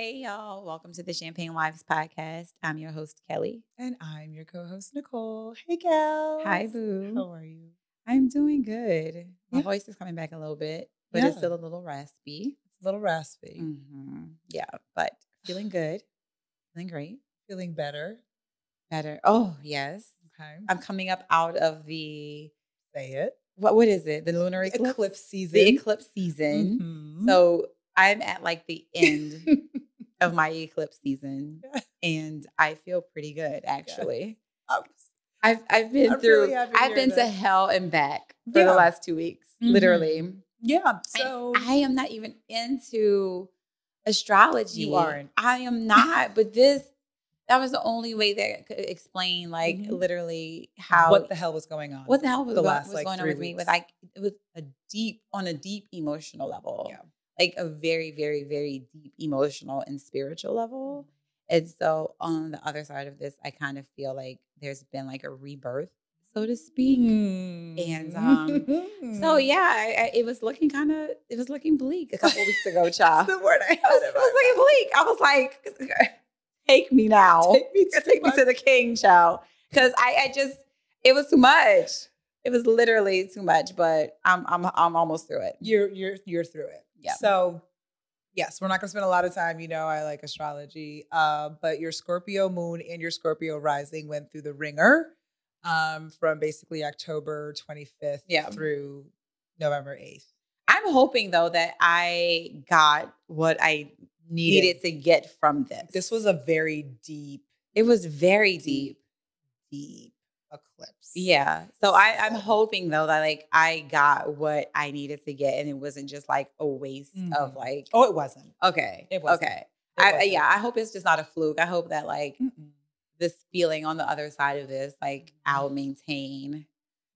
Hey, y'all. Welcome to the Champagne Wives podcast. I'm your host, Kelly. And I'm your co host, Nicole. Hey, Kel. Hi, Boo. How are you? I'm doing good. My Yeah. voice is coming back a little bit, but it's still a little raspy. It's a little raspy. hmm Yeah, but feeling good. Feeling great. Feeling better. Better. Oh, yes. Okay. I'm coming up out of the, Say it. what, what is it? The lunar eclipse? Eclipse season. The eclipse season. Mhm. So I'm at like the end of my eclipse season Yeah. and I feel pretty good actually. I'm- I've I've been I'm through really I've been to hell and back for Yeah. the last 2 weeks, literally. Mhm. yeah. So I am not even into astrology. You aren't. I am not, but this that was the only way that could explain like Mhm. literally how what the hell was going on? what the hell was, the go- last, was like, going on with me was like it was a deep on a deep emotional level Yeah. Like a very very very deep emotional and spiritual level Mm-hmm. and so on the other side of this i kind of feel like there's been like a rebirth so to speak And, um, so yeah I, I, it was looking kind of it was looking bleak a couple weeks ago child the word I it was, it was looking bleak i was like take me now Take me to take me to the king, child. Because I, I just, it was too much. It was literally too much, but I'm, I'm, I'm almost through it. you're you're you're through it. Yeah. So yes, we're not gonna spend a lot of time. You know, I like astrology. Uh, but your Scorpio moon and your Scorpio rising went through the wringer um, from basically October 25th Yeah. through November 8th. I'm hoping though that I got what I needed, to get from this. This was a very deep, it was very deep. deep eclipse. Yeah. So I, I'm hoping though that like I got what I needed to get and it wasn't just like a waste of Mhm. like, Oh, it wasn't. okay. It wasn't. Okay. It wasn't. yeah. I hope it's just not a fluke. I hope that like Mm-mm. this feeling on the other side of this, like I'll maintain,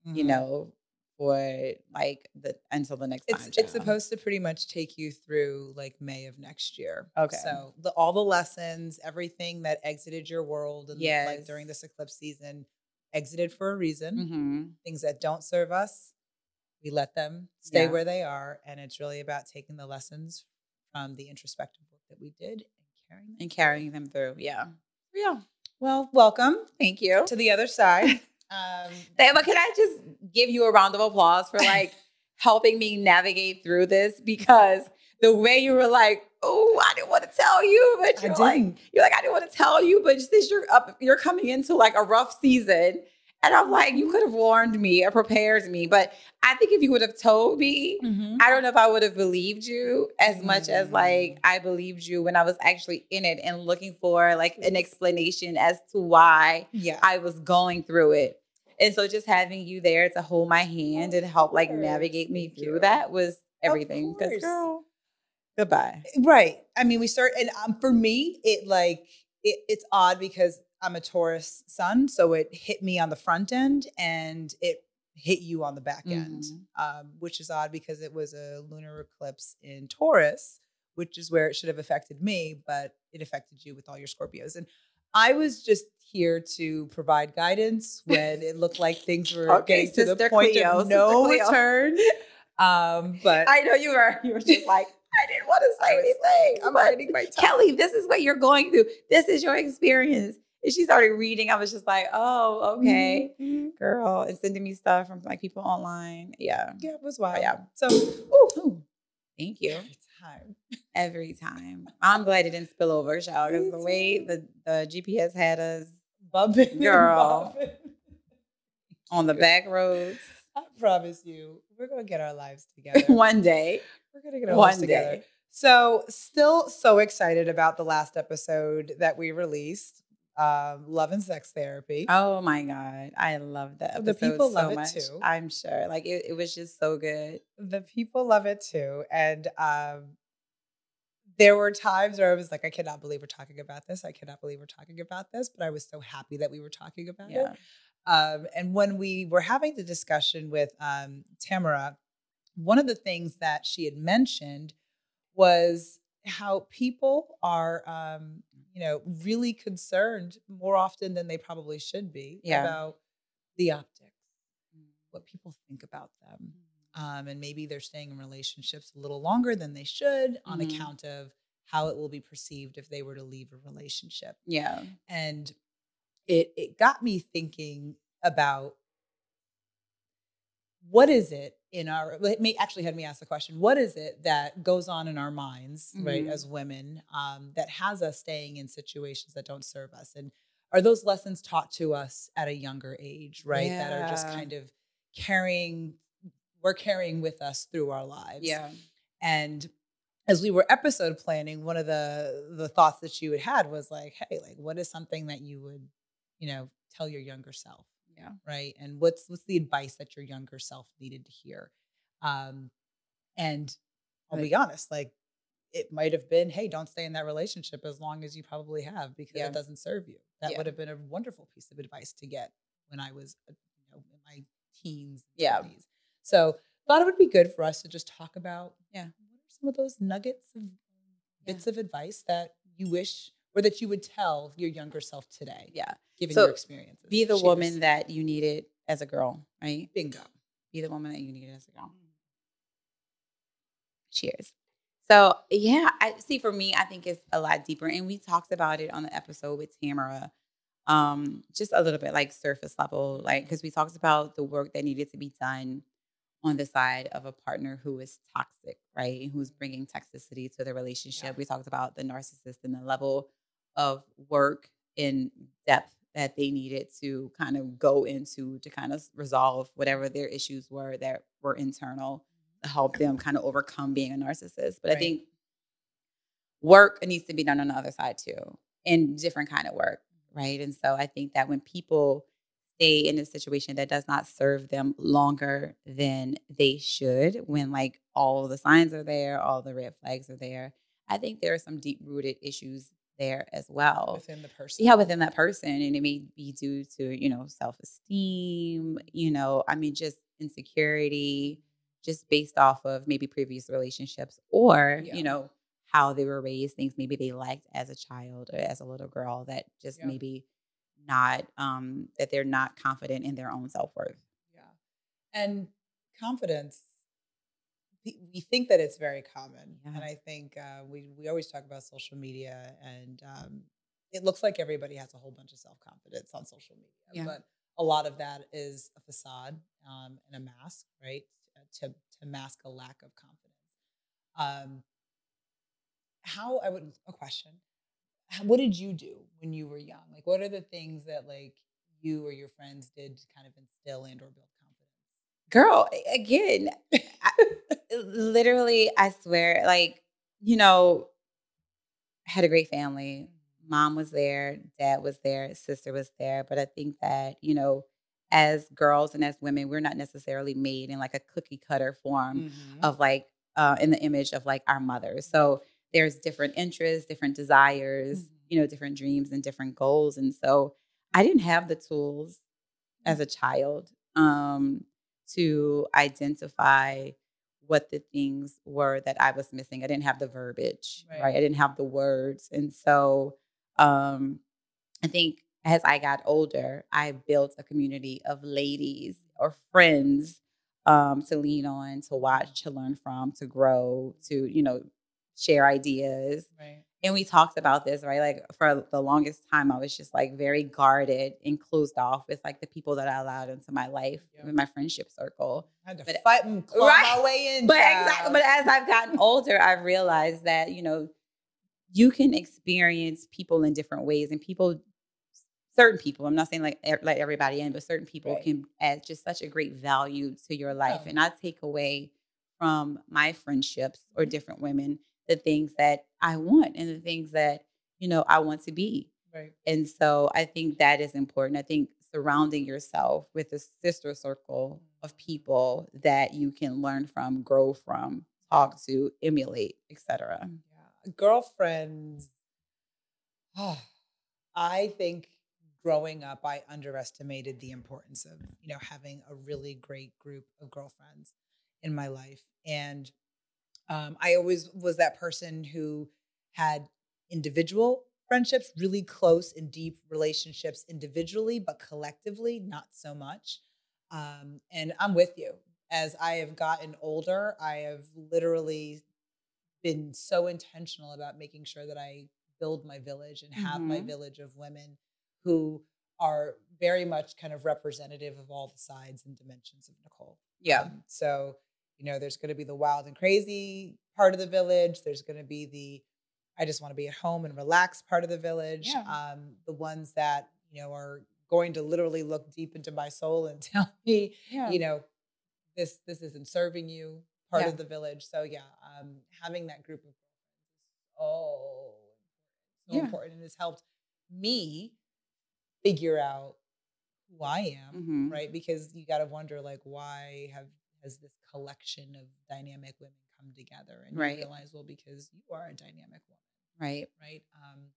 you Mhm. know, for like the until the next It's time. it's supposed to pretty much take you through like May of next year. Okay. So the, all the lessons, everything that exited your world and like during this eclipse season, exited for a reason. Mhm. Things that don't serve us, we let them stay Yeah. where they are, and it's really about taking the lessons from the introspective work that we did and carrying them. and carrying them through. Yeah. Yeah. Well, welcome Thank you. to the other side. Um, But can I just give you a round of applause for like helping me navigate through this because the way you were like, oh, I didn't want to tell you, but you're like, you're like, I didn't want to tell you, but since you're up, you're coming into like a rough season. And I'm like, you could have warned me or prepared me. But I think if you would have told me, Mhm. I don't know if I would have believed you as much as like Mm. I believed you when I was actually in it and looking for like an explanation as to why Yeah. I was going through it. And so just having you there to hold my hand and help like navigate me through that was everything. Because girl, goodbye. Right. I mean, we start, and um, for me, it like it, it's odd because I'm a Taurus sun, so it hit me on the front end, and it hit you on the back end, Mhm. um, which is odd because it was a lunar eclipse in Taurus, which is where it should have affected me, but it affected you with all your Scorpios. And I was just here to provide guidance when it looked like things were Okay, getting to the point Cleo, of no return. Um, but I know you were. You were just like, I didn't want to say anything. I'm hiding my tongue. Kelly, this is what you're going through. This is your experience. And she started reading. I was just like, oh, okay, Mhm. girl, and sending me stuff from like people online. Yeah. Yeah, it was wild. yeah. So, ooh, Ooh, thank you. every time. Every time. I'm glad it didn't spill over, child, because the way the, the GPS had us Bumping, Girl. bumping. on the back roads I promise you, we're gonna get our lives together. one day. We're gonna get One together. day. So, still so excited about the last episode that we released, um, Love and Sex Therapy. Oh my God. I love that. The episode people so love it much. too. I'm sure. Like it, it was just so good. the people love it too. And um, there were times where I was like, I cannot believe we're talking about this. I cannot believe we're talking about this. But I was so happy that we were talking about it. Um, and when we were having the discussion with um, Tamara, one of the things that she had mentioned was how people are, um, you know, really concerned more often than they probably should be Yeah. about the optics, what people think about them. Um, and maybe they're staying in relationships a little longer than they should on Mhm. account of how it will be perceived if they were to leave a relationship. Yeah. And it it got me thinking about what is it in our it may actually had me ask the question what is it that goes on in our minds right Mhm. as women um, that has us staying in situations that don't serve us and are those lessons taught to us at a younger age right that are just kind of carrying we're carrying with us through our lives Yeah. and as we were episode planning, one of the the thoughts that you had had was like, hey, like what is something that you would, you know, tell your younger self, Yeah. right? And what's what's the advice that your younger self needed to hear? Um, and I'll be honest, like it might have been, hey, don't stay in that relationship as long as you probably have because Yeah. it doesn't serve you. That Yeah. would have been a wonderful piece of advice to get when I was, uh, you know, in my teens. Yeah. 20s. So thought it would be good for us to just talk about Yeah. what are some of those nuggets of Yeah. bits of advice that you wish or that you would tell your younger self today, Yeah. given So, your experiences. Be the woman that you needed as a girl, right? bingo. Be the woman that you needed as a girl. Cheers. So yeah, I see for me, I think it's a lot deeper. And we talked about it on the episode with Tamara. Um, just a little bit like surface level, like because we talked about the work that needed to be done on the side of a partner who is toxic, right? Who's bringing toxicity to the relationship. Yeah. We talked about the narcissist and the level of work in depth that they needed to kind of go into to kind of resolve whatever their issues were that were internal to help them kind of overcome being a narcissist. But I think work needs to be done on the other side too, and different kind of work, right? And so I think that when people stay in a situation that does not serve them longer than they should, when like all the signs are there, all the red flags are there, I think there are some deep rooted issues there as well within the person. yeah within that person and it may be due to you know self-esteem you know i mean just insecurity just based off of maybe previous relationships or Yeah. you know how they were raised things maybe they liked as a child or as a little girl that just Yeah. maybe not um that they're not confident in their own self-worth Yeah. And confidence, we think that it's very common. Yeah. And I think uh, we, we always talk about social media, and um, it looks like everybody has a whole bunch of self confidence on social media. Yeah. But a lot of that is a facade um, and a mask, right? To, to mask a lack of confidence. Um, how, I would, a question. What did you do when you were young? Like, what are the things that, like, you or your friends did to kind of instill and or build confidence? girl again I, literally i swear like you know I had a great family mom was there dad was there sister was there but i think that you know as girls and as women we're not necessarily made in like a cookie cutter form Mm-hmm. of like uh, in the image of like our mothers so there's different interests different desires Mhm. you know different dreams and different goals and so i didn't have the tools as a child um to identify what the things were that I was missing. I didn't have the verbiage, Right. right? I didn't have the words. And so um I think as I got older, I built a community of ladies or friends um to lean on, to watch, to learn from, to grow, to, you know, share ideas Right. And we talked about this right like for the longest time i was just like very guarded and closed off with like the people that i allowed into my life Yeah. with my friendship circle I had to But- fight and claw Right. my way in. but child. exactly but as i've gotten older i've realized that you know you can experience people in different ways and people certain people i'm not saying like let everybody in but certain people Right. can add just such a great value to your life Yeah. and i take away from my friendships or different women the things that i want and the things that you know i want to be right. and so I think that is important. I think surrounding yourself with a sister circle of people that you can learn from, grow from, talk to, emulate, etc. Mm, yeah. Girlfriends. Oh, I think growing up, I underestimated the importance of, you know, having a really great group of girlfriends in my life. And um, I always was that person who had individual friendships, really close and deep relationships individually, but collectively, not so much. Um, and I'm with you. As I have gotten older, I have literally been so intentional about making sure that I build my village and have my Mhm. village of women who are very much kind of representative of all the sides and dimensions of Nicole. Yeah. Um, so, you know, there's going to be the wild and crazy part of the village. There's going to be the I just want to be at home and relax part of the village. Yeah. Um, the ones that, you know, are going to literally look deep into my soul and tell me, Yeah. you know, this this isn't serving you part Yeah. of the village. So yeah, um, having that group of oh so important and has helped me figure out who I am, Mhm. right? Because you got to wonder like why have has this collection of dynamic women come together and Right. realize well because you are a dynamic woman, Right. right? Um,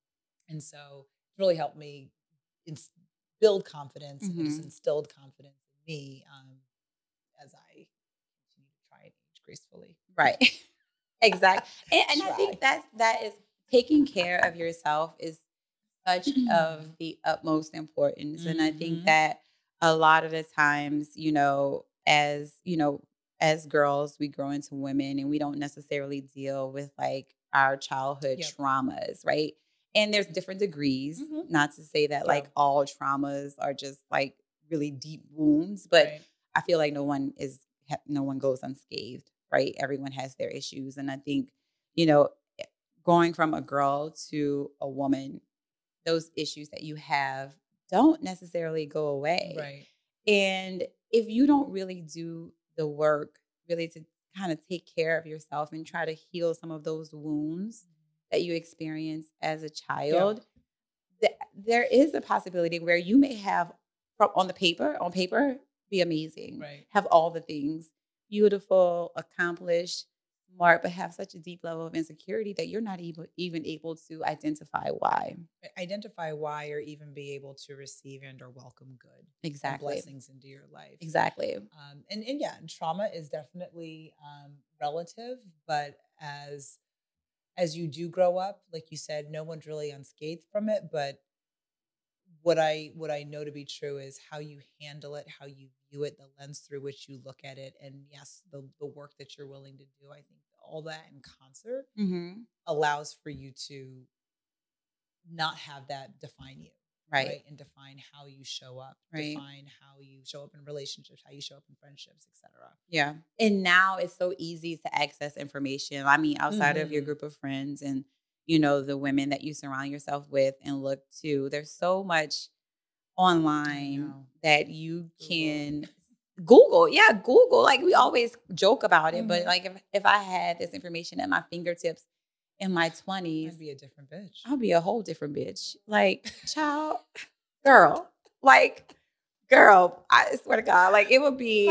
and so it's really helped me ins- build confidence and it just Mhm. instilled confidence in me um, as I continue to try and age gracefully. Right. exactly. And, and I think that that is taking care of yourself is such of the utmost importance. And I think Mhm. that a lot of the times, you know, as you know, as girls, we grow into women and we don't necessarily deal with like our childhood Yep. traumas, right? And there's different degrees. Mhm. Not to say that Yeah. like all traumas are just like really deep wounds, but Right. I feel like no one is no one goes unscathed, right? Everyone has their issues, and I think you know, eh, going from a girl to a woman, those issues that you have don't necessarily go away, right. And if you don't really do the work, really to kind of take care of yourself and try to heal some of those wounds that you experienced as a child, th- there is a possibility where you may have from on the paper, on paper, be amazing, Right. have all the things, beautiful, accomplished, smart, but have such a deep level of insecurity that you're not even even able to identify why. Identify why or even be able to receive and or welcome good Exactly. blessings into your life. Exactly. Um, and, and yeah, and trauma is definitely um, relative, but as as you do grow up, like you said, no one's really unscathed from it. But what I what I know to be true is how you handle it, how you view it, the lens through which you look at it, and yes, the the work that you're willing to do. I think all that in concert Mm-hmm. allows for you to not have that define you Right. and define how you show up Right. define how you show up in relationships how you show up in friendships etc Yeah. And now it's so easy to access information. I mean, outside of your Mhm. group of friends and, you know, the women that you surround yourself with and look to, there's so much online that you can Google. Yeah, Google. Like we always joke about it, but Mhm. like if, if I had this information at my fingertips in my 20s, i'd be a different bitch I'll be a whole different bitch. Like, child, girl, like, girl, I swear to God, like, it would be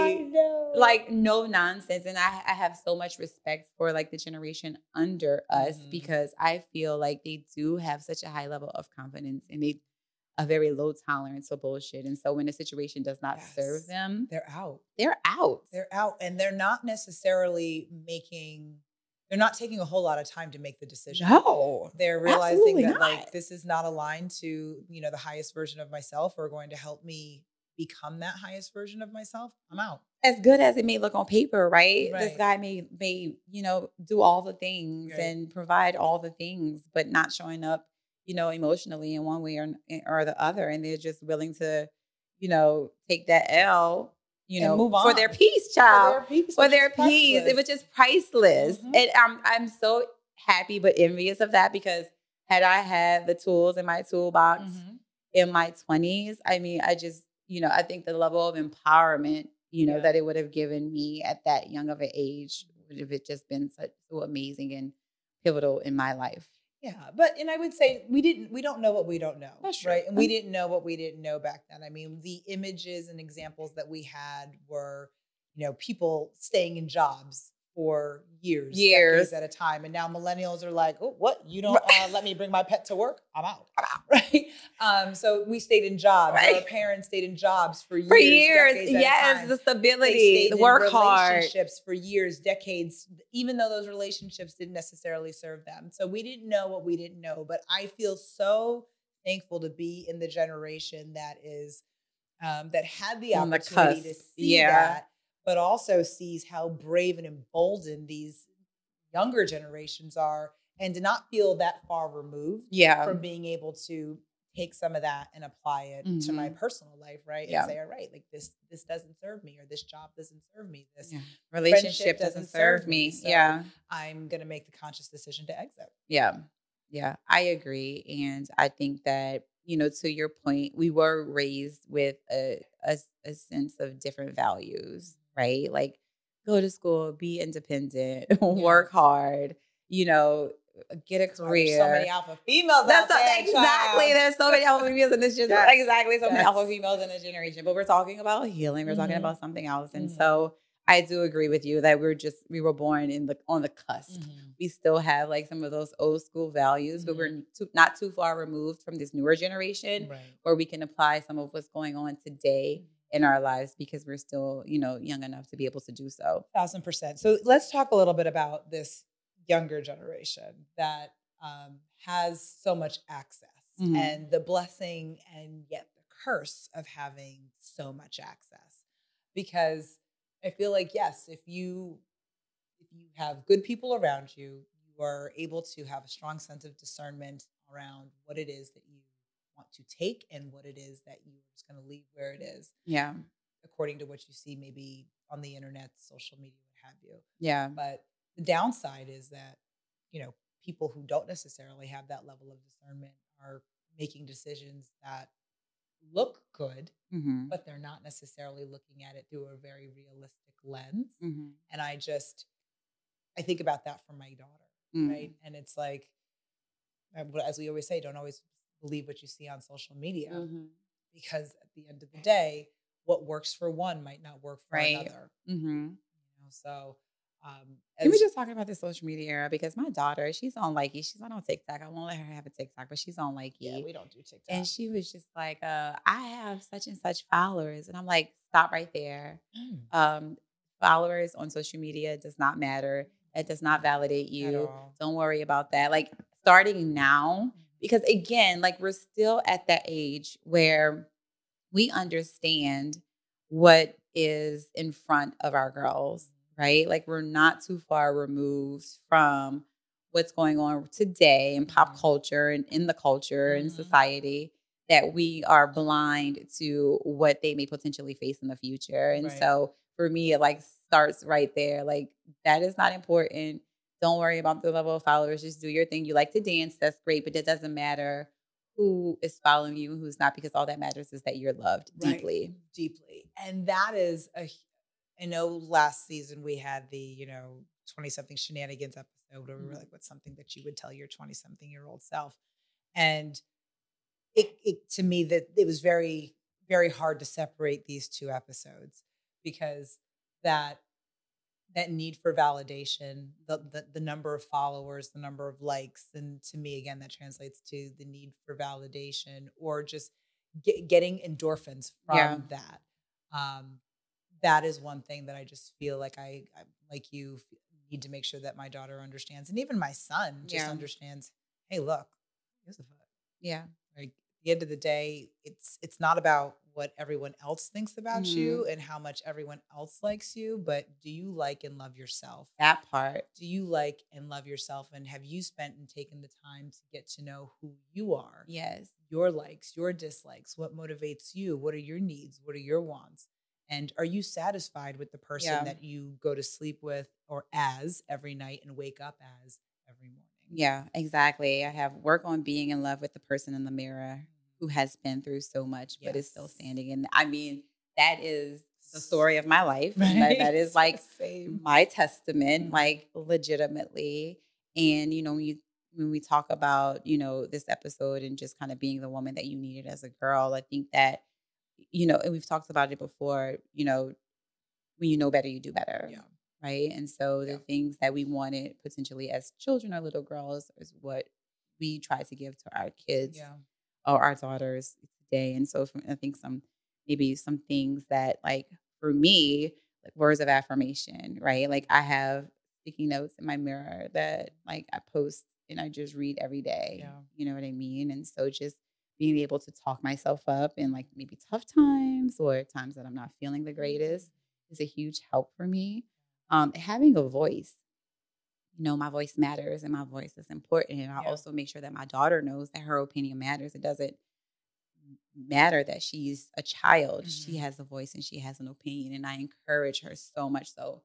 like no nonsense. And I, I have so much respect for like the generation under us Mhm. because I feel like they do have such a high level of confidence and they a very low tolerance for bullshit. And so when a situation does not serve them, they're out they're out. they're out and they're not necessarily making they're not taking a whole lot of time to make the decision no. they're realizing that not. like this is not aligned to you know the highest version of myself or going to help me become that highest version of myself i'm out as good as it may look on paper, right? This guy may may you know do all the things Right. and provide all the things, but not showing up, you know, emotionally in one way or eh, or the other, and they're just willing to, you know, take that L, you And know, move for their peace, child, for their peace for their peace. It was just priceless, Mhm. and I'm I'm so happy but envious of that because had I had the tools in my toolbox Mhm. in my 20s i mean i just you know i think the level of empowerment you know Yeah. that it would have given me at that young of an age would have just been so, so amazing and pivotal in my life Yeah, but and I would say we didn't we don't know what we don't know, That's true. right? And we didn't know what we didn't know back then. I mean, the images and examples that we had were, you know, people staying in jobs for years, Years. at a time, and now millennials are like, "Oh, what? You don't uh, let me bring my pet to work? I'm out." I'm out. Right? Um, so we stayed in jobs. Our parents stayed in jobs for years, for years decades at a yes the stability the work hard relationships for years, decades, even though those relationships didn't necessarily serve them. So we didn't know what we didn't know. But I feel so thankful to be in the generation that is um, that had the On the opportunity to see yeah. that, but also sees how brave and emboldened these younger generations are and to not feel that far removed Yeah. from being able to take some of that and apply it to my Mhm. personal life, right? Yeah. And say, all right, like this this doesn't serve me or this job doesn't serve me. This Yeah. Relationship doesn't doesn't serve serve me, me. so- Yeah. I'm gonna make the conscious decision to exit. Yeah. Yeah. I agree. And I think that, you know, to your point, we were raised with a, a, a sense of different values, right? Like go to school, be independent, work hard, you know, get a career. There's so many alpha females That's so- there. exactly. child. There's so many alpha females in this generation. Exactly. So many alpha females in this generation. But we're talking about healing. We're talking Mhm. about something else. And Mhm. so I do agree with you that we're just we were born in the on the cusp. Mhm. We still have like some of those old school values, but we're too, not too far removed from this newer generation Right. where we can apply some of what's going on today in our lives because we're still, you know, young enough to be able to do so. Thousand percent. So let's talk a little bit about this younger generation that um, has so much access Mhm. and the blessing and yet the curse of having so much access. Because I feel like yes, if you if you have good people around you, you are able to have a strong sense of discernment around what it is that you want to take and what it is that you're just going to leave where it is Yeah. according to what you see maybe on the internet, social media, what have you. Yeah. But the downside is that, you know, people who don't necessarily have that level of discernment are making decisions that look good, Mm-hmm. but they're not necessarily looking at it through a very realistic lens. Mm-hmm. And I just, I think about that for my daughter, Mm. right? And it's like, as we always say, don't always believe what you see on social media Mm-hmm. because at the end of the day, what works for one might not work for Right. another. Mm-hmm. You know, so um, Can we as- just talk about the social media era? Because my daughter, she's on Likee. She's not on TikTok. I won't let her have a TikTok, but she's on Likee. yeah, we don't do TikTok. and she was just like, uh, I have such and such followers. And I'm like, stop right there. Mm, Um, followers on social media does not matter. It does not validate you. Don't worry about that. Like starting now, because again, like we're still at that age where we understand what is in front of our girls, right? Like we're not too far removed from what's going on today in pop Mhm. culture and in the culture and Mhm. society that we are blind to what they may potentially face in the future. And Right. so for me, it like starts right there. Like that is not important. Don't worry about the level of followers. Just do your thing. You like to dance, that's great, but it doesn't matter who is following you and who's not, because all that matters is that you're loved Right. deeply. deeply. And that is a I know last season we had the, you know, 20 something shenanigans episode where we were Mhm. like, what's something that you would tell your 20 something year old self? And it, it to me that it was very, very hard to separate these two episodes because that that need for validation, the, the the number of followers, the number of likes, and to me again that translates to the need for validation or just get, getting endorphins from Yeah. that. Um, that is one thing that I just feel like I, I like you need to make sure that my daughter understands, and even my son just Yeah. understands. Hey, look, here's a foot. Yeah. The end of the day, it's it's not about what everyone else thinks about Mm-hmm. you and how much everyone else likes you, but do you like and love yourself? That part. Do you like and love yourself? And have you spent and taken the time to get to know who you are? Yes. Your likes, your dislikes, what motivates you? What are your needs? What are your wants? And are you satisfied with the person Yeah. that you go to sleep with or as every night and wake up as every morning? Yeah, exactly. I have work on being in love with the person in the mirror who has been through so much but is still standing. And I mean, that is the story of my life. and that- that is like Same. my testament, Mhm. like legitimately. And you know, when you when we talk about, you know, this episode and just kind of being the woman that you needed as a girl, I think that, you know, and we've talked about it before, you know, when you know better, you do better Yeah. right? And so the Yeah. things that we wanted potentially as children or little girls is what we try to give to our kids Yeah. Or our daughters today. And so I think some maybe some things that like for me, like words of affirmation, right? Like I have sticky notes in my mirror that like I post and I just read every day. Yeah. You know what I mean? And so just being able to talk myself up in like maybe tough times or times that I'm not feeling the greatest is a huge help for me. Um, having a voice, you know, my voice matters and my voice is important. And I Yeah. also make sure that my daughter knows that her opinion matters. It doesn't matter that she's a child. She Mhm. has a voice and she has an opinion. And I encourage her so much so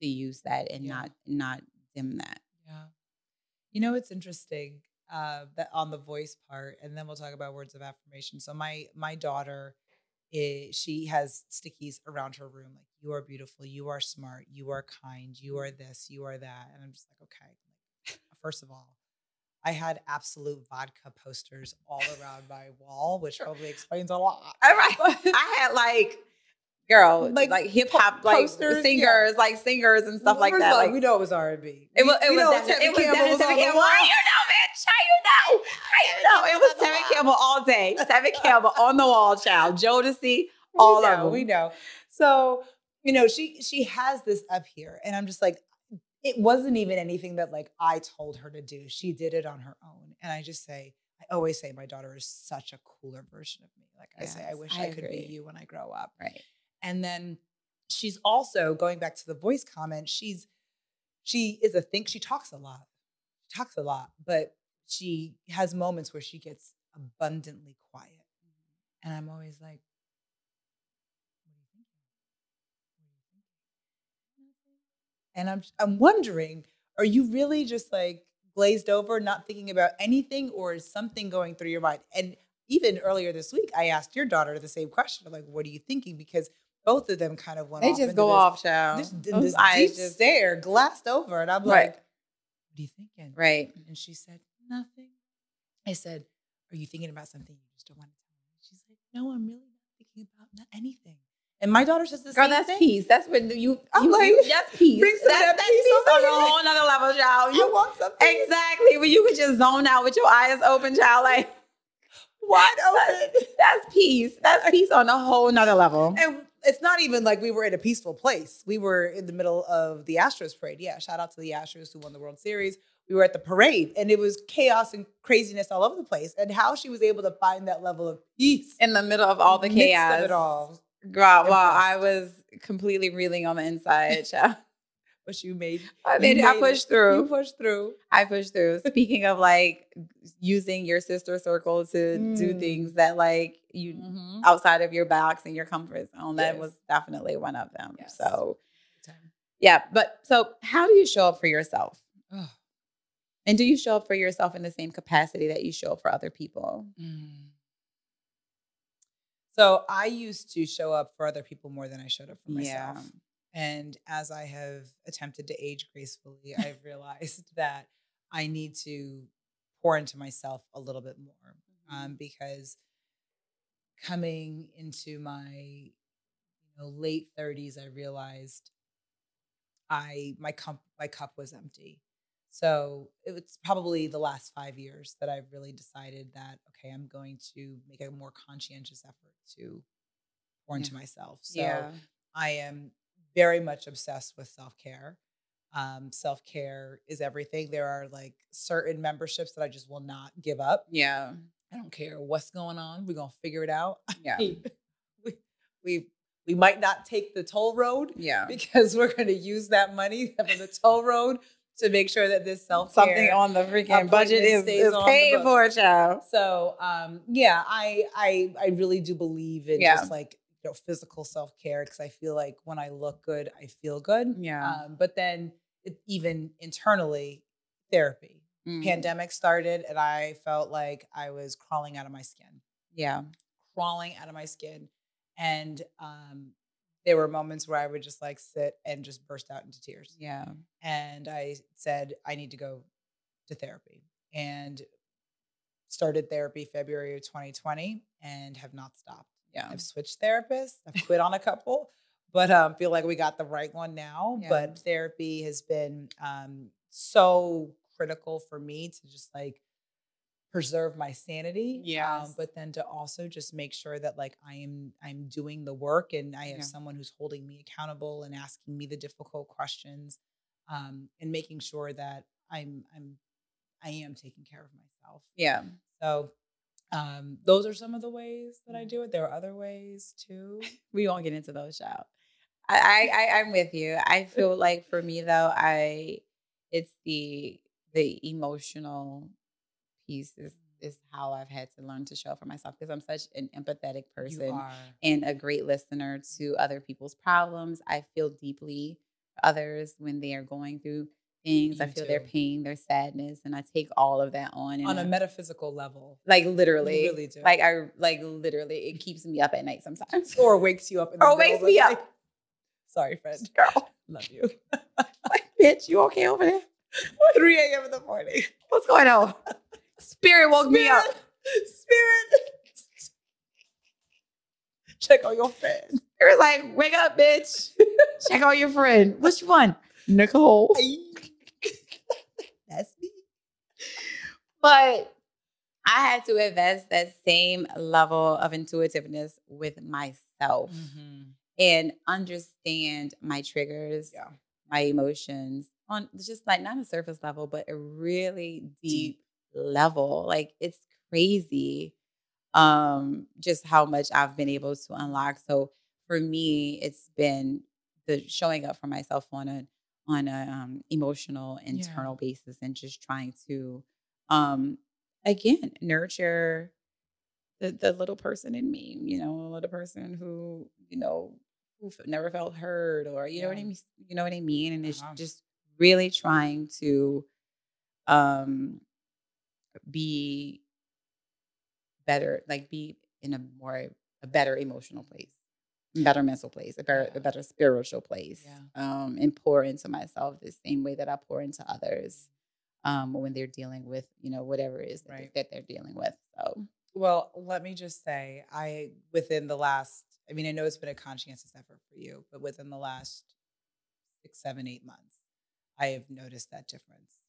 to use that and Yeah. not not dim that. Yeah. You know, it's interesting uh, that on the voice part, and then we'll talk about words of affirmation. So my my daughter, is, she has stickies around her room like "You are beautiful, you are smart, you are kind, you are this, you are that," and I'm just like, okay. First of all, I had Absolut vodka posters all around my wall, which probably explains a lot. All right. I had like girl, Like, like, hip po- hop, like posters, yeah. singers, like singers and stuff like that. Like we know it was R and B. It was, it We was, know Devin, Tevin it Campbell was Tevin Campbell. How you know, bitch? How you know? How you know? It was Tevin Campbell all day. Tevin Campbell on the wall, child. Jodeci, all we of them. We know. So, you know, she she has this up here, and I'm just like, it wasn't even anything that like I told her to do. She did it on her own. And I just say, I always say my daughter is such a cooler version of me. Like I say, I wish I I, could be you when I grow up. Right. And then she's also going back to the voice comment, she's she is a think she talks a lot. She talks a lot, but she has moments where she gets abundantly quiet. And I'm always like, what are you thinking? What are you thinking? And I'm I'm wondering, are you really just like glazed over, not thinking about anything, or is something going through your mind? And even earlier this week, I asked your daughter the same question. I'm like, what are you thinking? Because both of them kind of went They off just go this, off, child. This, this deep just- stare, glassed over. And I'm Right. like, what are you thinking? Right. And she said, nothing. I said, are you thinking about something you just don't want to tell me? She's like, no, I'm really not thinking about not anything. And my daughter says the Girl, same that's thing. peace. That's when you, I'm you, like, you that's peace. bring some That's, that that's peace peace on a whole nother level, child. You You want something exactly when you could just zone out with your eyes open, child. Like wide open. that's peace. That's peace on a whole nother level. And it's not even like we were in a peaceful place. We were in the middle of the Astros parade. Yeah, shout out to the Astros who won the World Series. We were at the parade and it was chaos and craziness all over the place. And how she was able to find that level of peace In the middle of all the chaos. of it all. Girl, while I was completely reeling on the inside. But you made I you mean, I pushed it. through. You pushed through. I pushed through. Speaking of like using your sister circle to do Mm. things that like you Mhm. outside of your box and your comfort zone, that Yes. was definitely one of them. Yes. So yeah, but so how do you show up for yourself? And do you show up for yourself in the same capacity that you show up for other people? Mm. So I used to show up for other people more than I showed up for myself. And as I have attempted to age gracefully, I've realized that I need to pour into myself a little bit more um, because coming into my you know, late 30s, I realized I my cup my cup was empty. So it was probably the last five years that I've really decided that okay, I'm going to make a more conscientious effort to pour into myself. So I am very much obsessed with self care. Um, self care is everything. There are like certain memberships that I just will not give up. yeah, I don't care what's going on. We're gonna figure it out. yeah, we, we we might not take the toll road yeah. because we're gonna use that money from the toll road to make sure that this self care Something on the freaking budget is, is paid for, child. So um, yeah, I I I really do believe in Yeah. just like you know physical self care because I feel like when I look good, I feel good. Yeah. Um, but then it, even internally, therapy. Mm. Pandemic started, and I felt like I was crawling out of my skin, Yeah. crawling out of my skin, and um, there were moments where I would just like sit and just burst out into tears Yeah. and I said I need to go to therapy and started therapy February of 2020 and have not stopped. Yeah. I've switched therapists. I've quit on a couple, but um, feel like we got the right one now. Yeah. But therapy has been um, so critical for me to just like preserve my sanity. Um, but then to also just make sure that like I am I'm doing the work and I have Yeah. someone who's holding me accountable and asking me the difficult questions um, and making sure that I'm I'm I am taking care of myself. Yeah. So um, those are some of the ways that Mm. I do it. There are other ways too. we won't get into those, child. I, I I'm with you. I feel like for me though, I it's the the emotional piece is is how I've had to learn to show up for myself because I'm such an empathetic person and a great listener to other people's problems. I feel deeply for others when they are going through things. I feel their pain, their sadness, and I take all of that on. On a I- metaphysical level. like literally, really do. like I like literally, it keeps me up at night sometimes. or wakes you up in the Or wakes me up. Sorry, friend. Girl, Love you. like, bitch, you okay over there? 3 a.m. in the morning. What's going on? Spirit woke me up. Spirit. Check on your friend. It was like, wake up, bitch. Check on your friend. Which one? Nicole. That's me. But I had to invest that same level of intuitiveness with myself mm-hmm. and understand my triggers, Yeah. my emotions on just like not a surface level, but a really deep level. Like it's crazy um just how much I've been able to unlock. So for me, it's been the showing up for myself on a on a um, emotional internal basis and just trying to um again nurture the the little person in me, you know, a little person who, you know, who never felt heard or you know what I mean, you know what I mean, and it's Uh-huh. just really trying to um be better, like be in a more a better emotional place, better mental place, a better Yeah. a better spiritual place, Yeah. um, and pour into myself the same way that I pour into others um, when they're dealing with you know whatever it is that, Right. that they're dealing with. So Well, let me just say, I within the last, I mean, I know it's been a conscientious effort for you, but within the last six, seven, eight months, I have noticed that difference.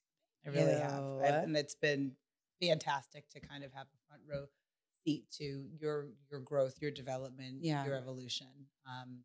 I really have, I've- and it's been fantastic to kind of have a front row seat to your your growth, your development, Yeah. your evolution. Um,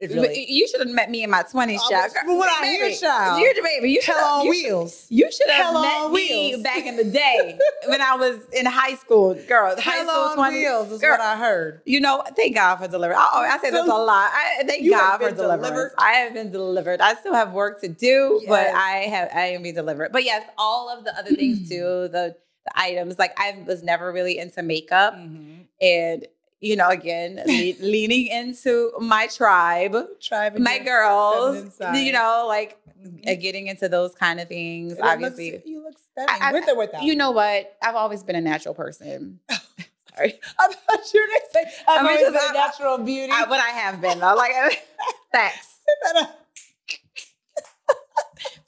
really you should have met me in my twenties, I child. but what I hear, child. You're the baby. You should on you should- wheels. You should have met on me back in the day when I was in high school, girl. High Hell school on 20, wheels is girl. what I heard. You know, thank God for deliverance. Oh, I say this a lot. I, thank God for deliverance. delivered. I have been delivered. I still have work to do, but I have I am being delivered. But yes, all of the other things too, the the items. Like I was never really into makeup, Mhm. and you know, again, le- leaning into my tribe, Tribe my girls. You know, like Mhm. uh, getting into those kind of things. It looks- obviously, you look stunning I- with or without. you know what? I've always been a natural person. Sorry. I thought you were going to say, I I'm mean, always just- a natural beauty. I, what I have been though, like facts,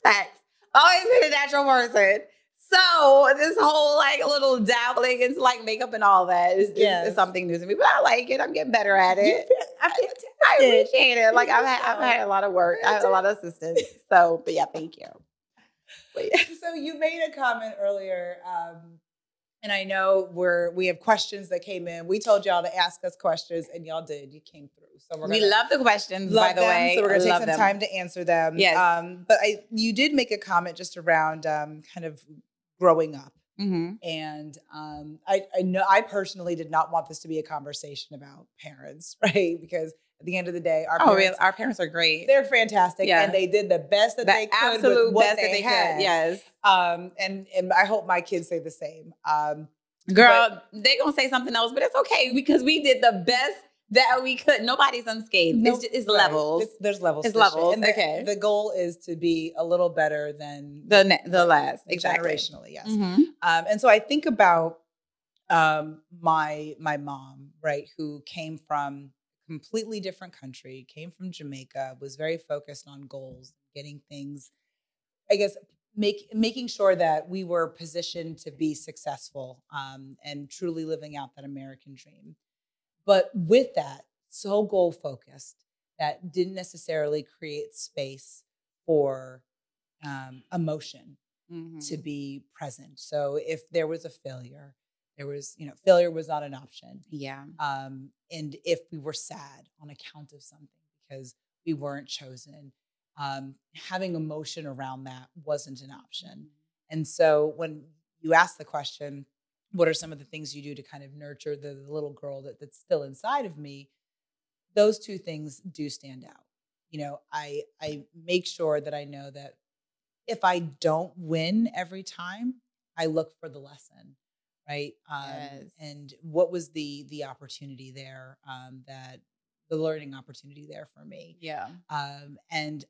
facts. Always been a natural person. So this whole like little dabbling into like makeup and all that is, is- is something new to me. But I like it. I'm getting better at it. feel- I feel I appreciate it. Like I've had, I've had a lot of work. I have a lot of assistance. So, but yeah, thank you. So you made a comment earlier, um, and I know we're we have questions that came in. We told y'all to ask us questions, and y'all did. You came through. So we're gonna love the questions, love by the them, way. So we're gonna take some them. time to answer them. Yes. Um, but I, you did make a comment just around um, kind of growing up. Mhm. And um, I, I know I personally did not want this to be a conversation about parents, right? Because at the end of the day, our Oh, parents? Our parents are great. they're fantastic, Yeah. and they did the best that the they could absolute with what best they, that they had. could. Yes. Um, and and I hope my kids say the same. Um, Girl, they're gonna say something else, but it's okay because we did the best that we could. Nobody's unscathed. no- it's just, it's right. levels. It's- there's levels. It's shit. levels, And okay. The goal is to be a little better than the ne- the last exactly. generationally. Yes. Mhm. Um, and so I think about um, my my mom, right, who came from completely different country, came from Jamaica, was very focused on goals, getting things, I guess, make making sure that we were positioned to be successful um, and truly living out that American dream. But with that, so goal focused that didn't necessarily create space for um, emotion Mhm. to be present. So if there was a failure, there was, you know, failure was not an option. yeah. Um, and if we were sad on account of something because we weren't chosen, um, having emotion around that wasn't an option. And so when you ask the question, what are some of the things you do to kind of nurture the, the little girl that, that's still inside of me? Those two things do stand out. You know, I I make sure that I know that if I don't win every time, I look for the lesson, right? Um, Yes. And what was the the opportunity there? Um, that the learning opportunity there for me. Yeah. Um, and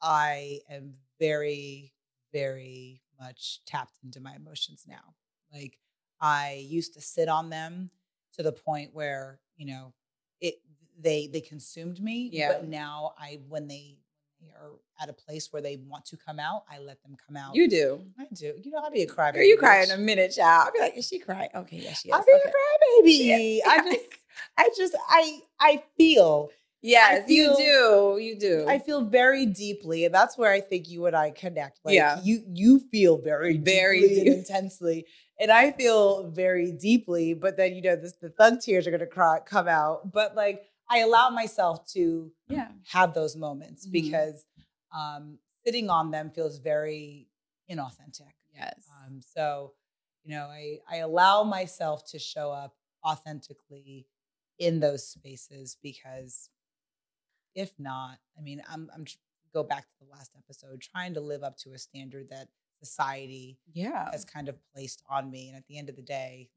I am very, very much tapped into my emotions now. Like I used to sit on them to the point where you know it they they consumed me. Yeah. But now I when they are at a place where they want to come out, I let them come out. You do. I do. You know, I'll be a crybaby. Girl, you cry in a minute, child. I'll be like, is she crying? Okay, yeah, she is. I'll be Okay. a crybaby. I just, I just, I, I feel, Yes, you feel- do. You do. I feel very deeply, and that's where I think you and I connect. Like, Yeah. you, you feel very, Very deeply and intensely, and I feel very deeply. But then, you know, this, the thug tears are gonna cry, come out. But like, I allow myself to yeah. have those moments Mhm. because um, sitting on them feels very inauthentic. Yes. Um, so, you know, I, I allow myself to show up authentically in those spaces because if not, I mean, I'm, I'm go back to the last episode, trying to live up to a standard that society yeah. has kind of placed on me. And at the end of the day,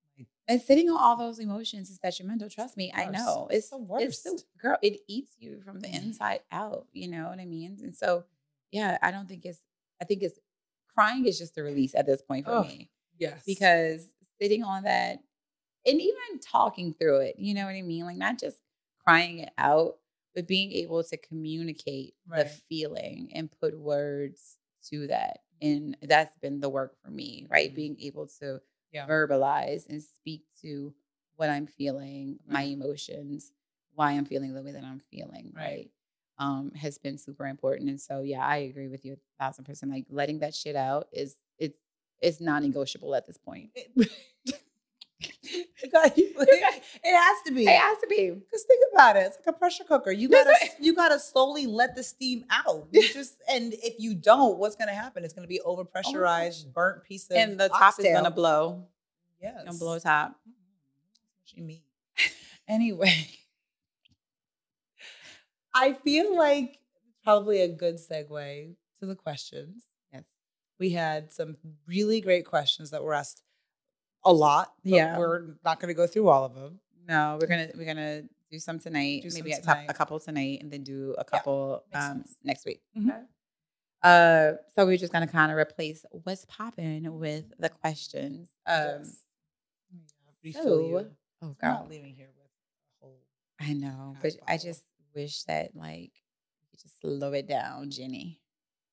And sitting on all those emotions is detrimental. Trust me, I know. It's It's the It's the, girl, it eats you from the inside out. You know what I mean? And so, yeah, I don't think it's. I think it's crying is just a release at this point for Oh, me yes. because sitting on that and even talking through it. You know what I mean? Like not just crying it out, but being able to communicate the feeling and put words to that. And that's been the work for me, right? Mhm. Being able to Yeah. verbalize and speak to what I'm feeling, my emotions, why I'm feeling the way that I'm feeling, Right. right? Um, has been super important. And so yeah, I agree with you a thousand percent. Like letting that shit out is it's it's non-negotiable at this point. You it has to be. It has to be. Because think about it, it's like a pressure cooker. You gotta you gotta slowly let the steam out. You just and if you don't, what's gonna happen? It's gonna be over pressurized, oh. burnt piece of And the top is gonna blow. Yes, It's gonna blow top. Mm-hmm. What you mean? Anyway, I feel like probably a good segue to the questions. Yes. We had some really great questions that were asked a lot. Yeah. we're not going to go through all of them. No, we're gonna we're gonna do some tonight, Do some maybe a, tonight. a couple tonight, and then do a couple makes um, next week. Mhm. Uh, so we're just gonna kind of replace what's popping with the questions. Um, Yes. Let me, refill you. so- oh I'm not leaving here with a whole. I know, but I just wish that like you just slow it down, Jenny.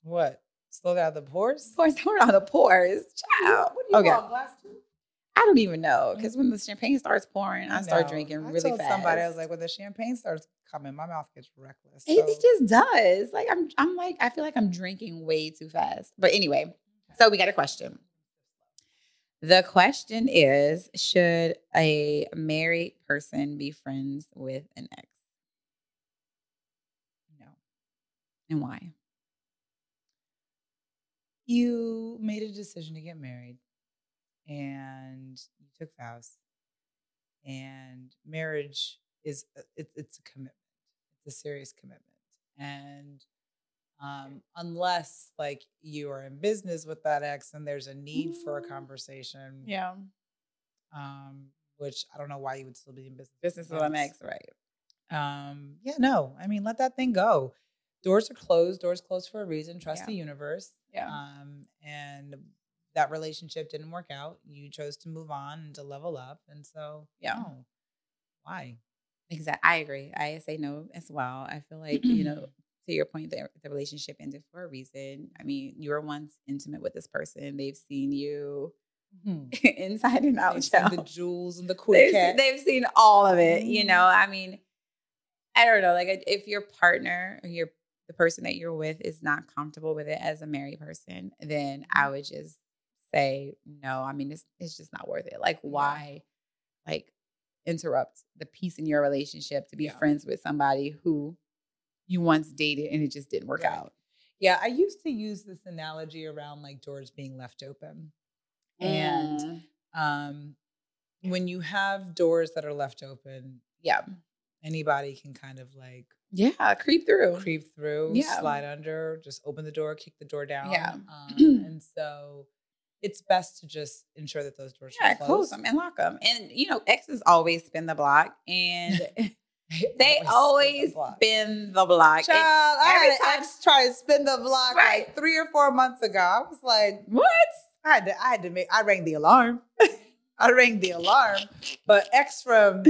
What? Slow down the pours? Pours don't on the pours, child. What do you okay, want, glass? I don't even know mm. because when the champagne starts pouring, I, start drinking I really told fast. Somebody I was like, when the champagne starts coming, my mouth gets reckless. It, So- it just does. Like I'm, I'm like, I feel like I'm drinking way too fast. But anyway, so we got a question. The question is: Should a married person be friends with an ex, no. and why? You made a decision to get married, and you took vows, and marriage is a- it, it's a commitment. It's a serious commitment, and um, unless like you are in business with that ex and there's a need for a Mm. conversation, Yeah, um, which I don't know why you would still be in business. business with an ex, right? Um, yeah, no, I mean, let that thing go. Doors are closed. Doors closed for a reason. Trust Yeah. the universe. Yeah. Um, and that relationship didn't work out. You chose to move on and to level up. And so, Yeah. no. Why? Exactly. I agree. I say no as well. I feel like you know, to your point, the, the relationship ended for a reason. I mean, you were once intimate with this person. They've seen you mm-hmm. inside and out. They've the jewels and the they've, cat. they've seen all of it. You know, mm-hmm. I mean, I don't know. Like, if your partner or your the person that you're with is not comfortable with it as a married person, then I mm-hmm. would just say no. I mean, it's it's just not worth it. Like, why, like, interrupt the peace in your relationship to be Yeah. friends with somebody who you once dated and it just didn't work Right. out? yeah, I used to use this analogy around like doors being left open. And Mm, um, when you have doors that are left open, yeah, anybody can kind of like yeah, creep through. creep through, Yeah. slide under, just open the door, kick the door down. Yeah. Um, and so it's best to just ensure that those doors Yeah, are close closed. them and lock them. And you know, exes always spin the block, and they spin always spin the block. Child, I had an time- ex try to spin the block Right. like three or four months ago. I was like, what? I had to, I had to make, I rang the alarm. I rang the alarm. But ex from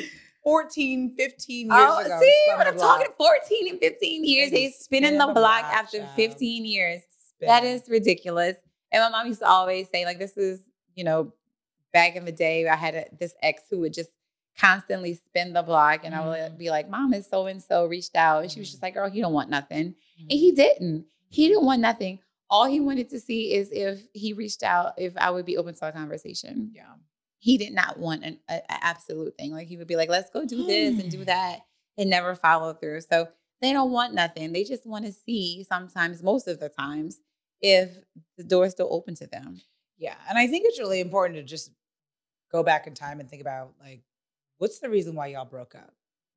14, 15 years Oh, ago. see what I'm block. talking? 14 and 15 years. They spinning spinning the block block, after child. 15 years. That Spin. is ridiculous. And my mom used to always say, like, this is, you know, back in the day, I had a, this ex who would just constantly spin the block. And I Mhm. would be like, Mom, is so and so reached out. And she was just like, Girl, he don't want nothing. Mhm. And he didn't. He didn't want nothing. All he wanted to see is if he reached out, if I would be open to a conversation. Yeah. He did not want an a, a absolute thing. Like he would be like, let's go do this and Mm. do that and never follow through. So they don't want nothing. They just want to see sometimes, most of the times, if the door is still open to them. Yeah. And I think it's really important to just go back in time and think about like, what's the reason why y'all broke up?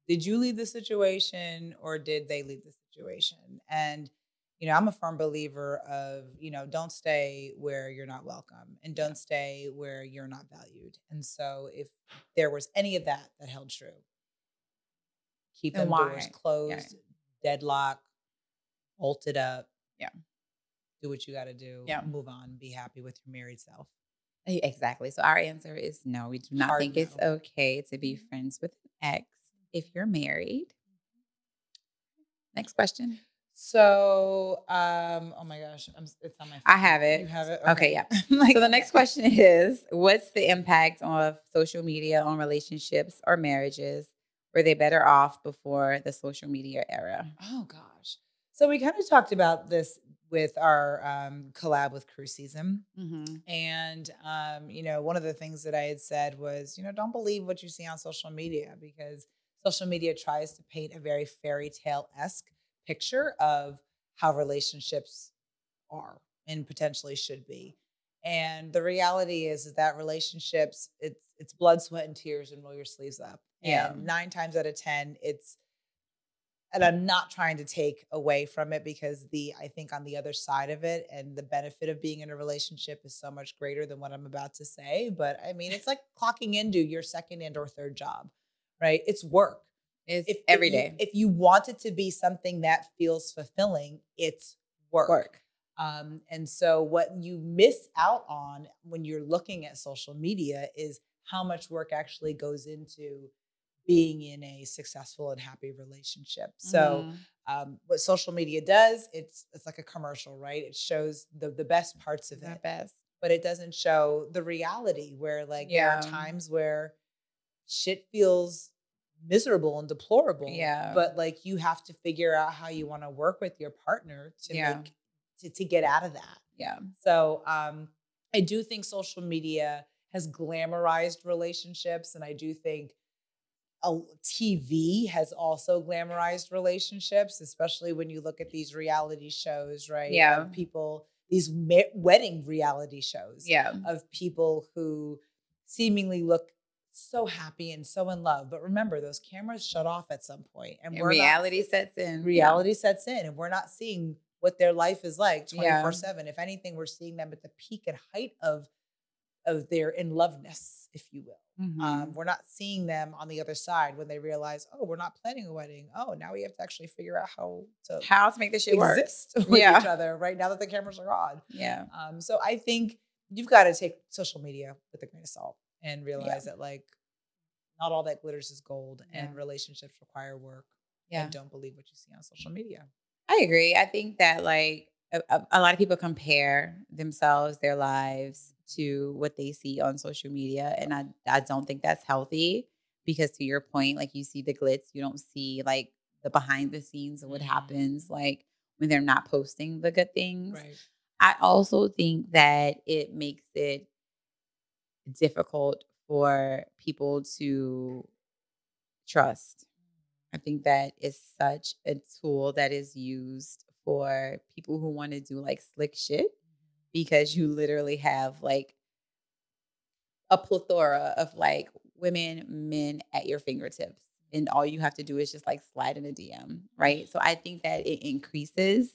Did you leave the situation or did they leave the situation? And, you know, I'm a firm believer of, you know, don't stay where you're not welcome and don't stay where you're not valued. And so if there was any of that that held true, keep them doors closed, deadlock, bolted up. Yeah. Do what you got to do. Yeah. Move on. Be happy with your married self. Exactly. So our answer is no. We do not Hard think it's okay to be friends with an ex if you're married. Next question. So, um, oh my gosh, I'm, it's on my. Phone. I have it. You have it. Okay, yeah. Like- so the next question is what's the impact of social media on relationships or marriages were they better off before the social media era Oh gosh. So we kind of talked about this with our um, collab with Cruise Season, mm-hmm. and um, you know, one of the things that I had said was, you know, don't believe what you see on social media because social media tries to paint a very fairy tale esque picture of how relationships are and potentially should be. And the reality is, is that relationships, it's it's blood, sweat, and tears, and roll your sleeves up. Yeah. And nine times out of ten, it's and I'm not trying to take away from it because the I think on the other side of it and the benefit of being in a relationship is so much greater than what I'm about to say. But I mean, it's like clocking into your second and or third job, right? It's work. it's If every if you- If you want it to be something that feels fulfilling, it's work. work Um, and so, what you miss out on when you're looking at social media is how much work actually goes into being in a successful and happy relationship. So, Mhm. um, what social media does, it's it's like a commercial, right? It shows the the best parts of the it, best but it doesn't show the reality where like there are Yeah. times where shit feels miserable and deplorable. Yeah. But like you have to figure out how you want to work with your partner to Yeah. make to, to get out of that. yeah So um, I do think social media has glamorized relationships, and I do think a, TV has also glamorized relationships, especially when you look at these reality shows, right? Yeah. Of people, these ma- wedding reality shows yeah of people who seemingly look so happy and so in love. But remember, those cameras shut off at some point, and and we're not- reality sets in reality sets in and we're not seeing what their life is like Yeah. 24 7 if anything we're seeing them at the peak and height of of their in loveness if you will. Mhm. um, we're not seeing them on the other side when they realize oh we're not planning a wedding. Oh now we have to actually figure out how to how to make this shit work. with Yeah. each other right now that the cameras are on. Yeah. Um, so i think you've got to take social media with a grain of salt and realize that like not all that glitters is gold and relationships require work yeah. and don't believe what you see on social media. I agree. I think that like a, a- lot of people compare themselves, their lives to what they see on social media, and I I don't think that's healthy because to your point, like you see the glitz, you don't see like the behind the scenes of what happens, mm. like when they're not posting the good things. right I also think that it makes it difficult for people to trust. I think that is such a tool that is used for people who want to do like slick shit because you literally have like a plethora of like women, men at your fingertips. and all you have to do is just like slide in a DM, right? So I think that it increases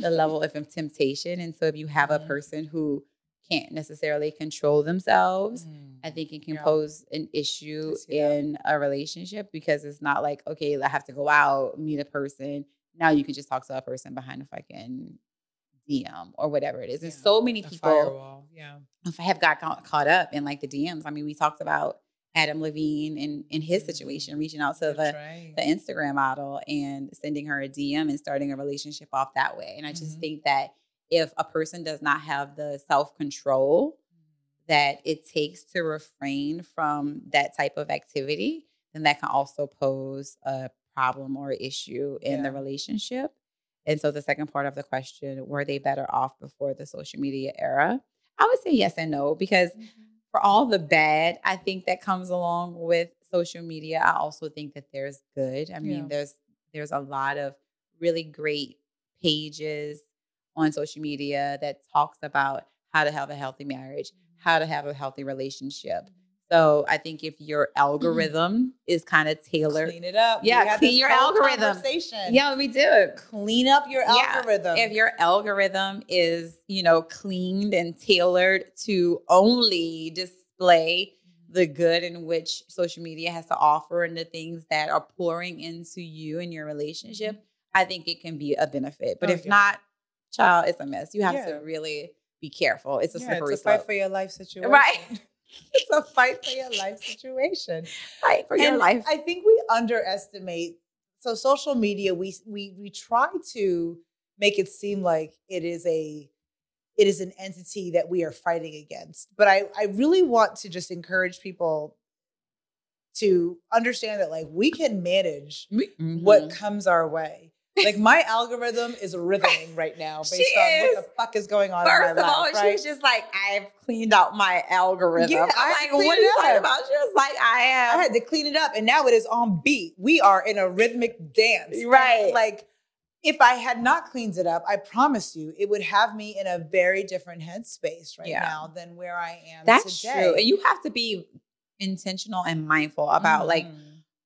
the level of temptation. And so if you have a Mhm. person who can't necessarily control themselves, I Mm. think it can Yeah. pose an issue I in a relationship because it's not like, okay, I have to go out, meet a person. Now you can just talk to a person behind a fucking DM or whatever it is. There's Yeah, so many people firewall. Yeah. if I have got ca- caught up in like the DMs. I mean, we talked about Adam Levine and in his Mhm. situation, reaching out to the right. the Instagram model and sending her a DM and starting a relationship off that way. And I just Mhm. think that if a person does not have the self control that it takes to refrain from that type of activity, then that can also pose a problem or issue in the relationship. And so the second part of the question, were they better off before the social media era? I would say yes and no because mm-hmm. for all the bad I think that comes along with social media, I also think that there's good. I mean, Yeah. there's there's a lot of really great pages on social media that talks about how to have a healthy marriage, mm-hmm. how to have a healthy relationship. So I think if your mm-hmm. algorithm is kind of tailored, Clean it up. Yeah, clean your algorithm. Yeah, we do. Clean up your Yeah, algorithm. if your algorithm is you know cleaned and tailored to only display mm-hmm. the good in which social media has to offer and the things that are pouring into you and your relationship mm-hmm. i think it can be a benefit but Oh, if yeah. not child it's a mess you have Yeah. to really be careful it's a yeah, slippery it's a fight slope for your life situation. Right. it's a fight for your life situation. fight for your life I think we underestimate. So social media, we we we try to make it seem like it is a it is an entity that we are fighting against. But I I really want to just encourage people to understand that like we can manage what Mhm. comes our way. Like my algorithm is rhythming right now based She on is. what the fuck is going on First in my of all, life, she right? was just like, I've cleaned out my algorithm. Yeah, I like, what are you talking about? She was like, I have. I had to clean it up and now it is on beat. We are in a rhythmic dance. And, Right. like if I had not cleaned it up, I promise you it would have me in a very different headspace right Yeah. now than where I am That's today. true. And you have to be intentional and mindful about like Mhm.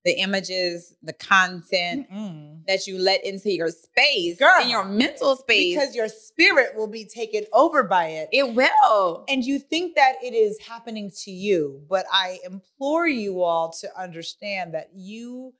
The images, the content Mm-mm. that you let into your space, Girl, in your mental space. because your spirit will be taken over by it. it will. and you think that it is happening to you but i implore you all to understand that you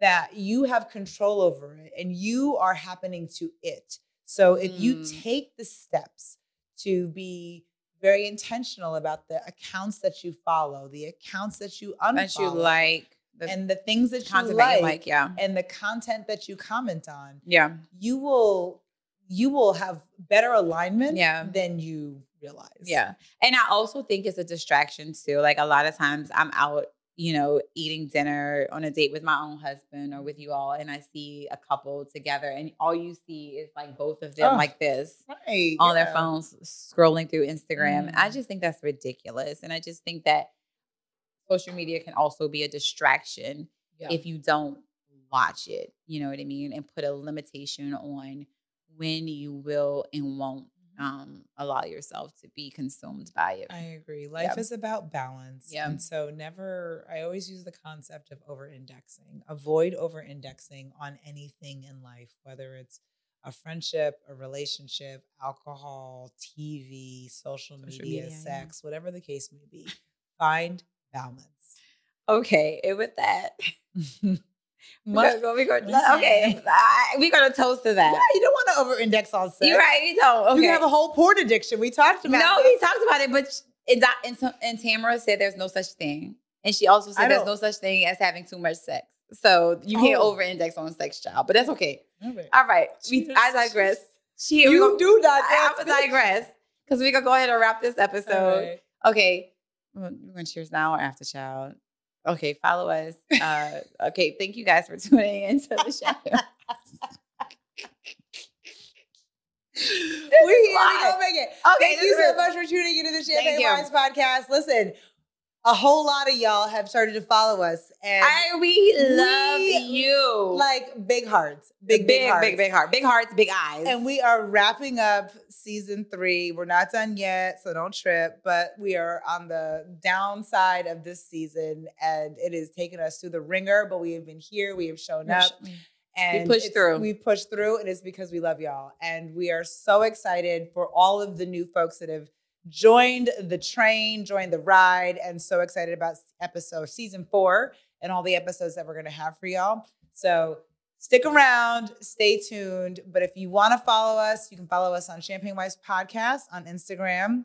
that you have control over it and you are happening to it so if you Mm. take the steps to be very intentional about the accounts that you follow the accounts that you unfollow That you like the and the things that you like, that you like. Yeah. and the content that you comment on Yeah. you will you will have better alignment Yeah. than you realize Yeah. And I also think it's a distraction too. Like a lot of times I'm out, you know, eating dinner on a date with my own husband or with you all, and I see a couple together, and all you see is like both of them Oh, like this right on their phones scrolling through Instagram. And I Mm. just think that's ridiculous. And I just think that social media can also be a distraction Yeah. if you don't watch it. You know what I mean? And put a limitation on when you will and won't um, allow yourself to be consumed by it. I agree. Life Yeah. is about balance. Yeah. And so never I always use the concept of over indexing. Avoid over indexing on anything in life, whether it's a friendship, a relationship, alcohol, TV, social, Social media, media, yeah. sex, whatever the case may be. Find balance. Okay, and with that, Much- gonna go. We're gonna, okay, we're gonna toast to that. yeah, you don't want to over index on sex. You're right. You don't. Okay. You have a whole porn addiction. We talked about no, this. we talked about it, but and, and, and Tamara said there's no such thing, and she also said there's no such thing as having too much sex. So you can't Oh. over-index on sex, child. But that's okay. All right. All right, we, I digress. She, You do gonna, not. I, I'm digress because we gonna go ahead and wrap this episode. Okay. We're going to cheers now or after child. Okay, follow us. Uh, okay, thank you guys for tuning into the show. we here, we gonna make it. Okay, Thank you so much for tuning into the Champagne. Wives podcast. Listen, a whole lot of y'all have started to follow us, and I, we love we you. like big hearts, big big, big hearts. big, big heart, big hearts, big eyes. And we are wrapping up season three. We're not done yet, so don't trip. But we are on the downside of this season, and it has taken us through the wringer. But we have been here. We have shown up. And pushed it's- through. We pushed through, and it's because we love y'all. And we are so excited for all of the new folks that have joined the train, joined the ride, and so excited about episode season four and all the episodes that we're gonna have for y'all. So stick around, stay tuned. But if you want to follow us, you can follow us on Champagne Wives Podcast on Instagram,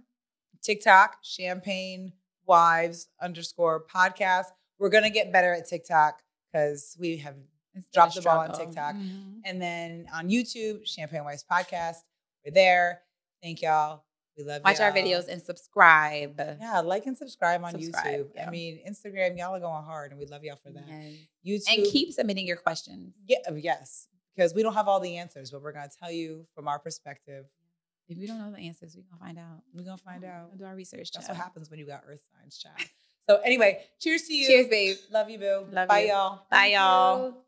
TikTok, Champagne Wives underscore podcast. We're gonna get better at TikTok because we have It's been drop the ball on. TikTok. Mhm. and then on YouTube, Champagne Wives Podcast. We're there. Thank y'all. We love Watch our y'all. videos and subscribe. Yeah, like and subscribe on Subscribe, YouTube. yeah. I mean, Instagram, y'all are going hard, and we love y'all for that. Yes. YouTube, And keep submitting your questions. yeah, uh, yes, because we don't have all the answers, but we're gonna tell you from our perspective. If we don't know the answers, we're gonna find out. We're gonna find We'll out. do our research. That's child. what happens when you got Earth signs, child. So anyway, cheers to you. Cheers, babe. Love you, boo. Love Bye, you. y'all. Bye, y'all.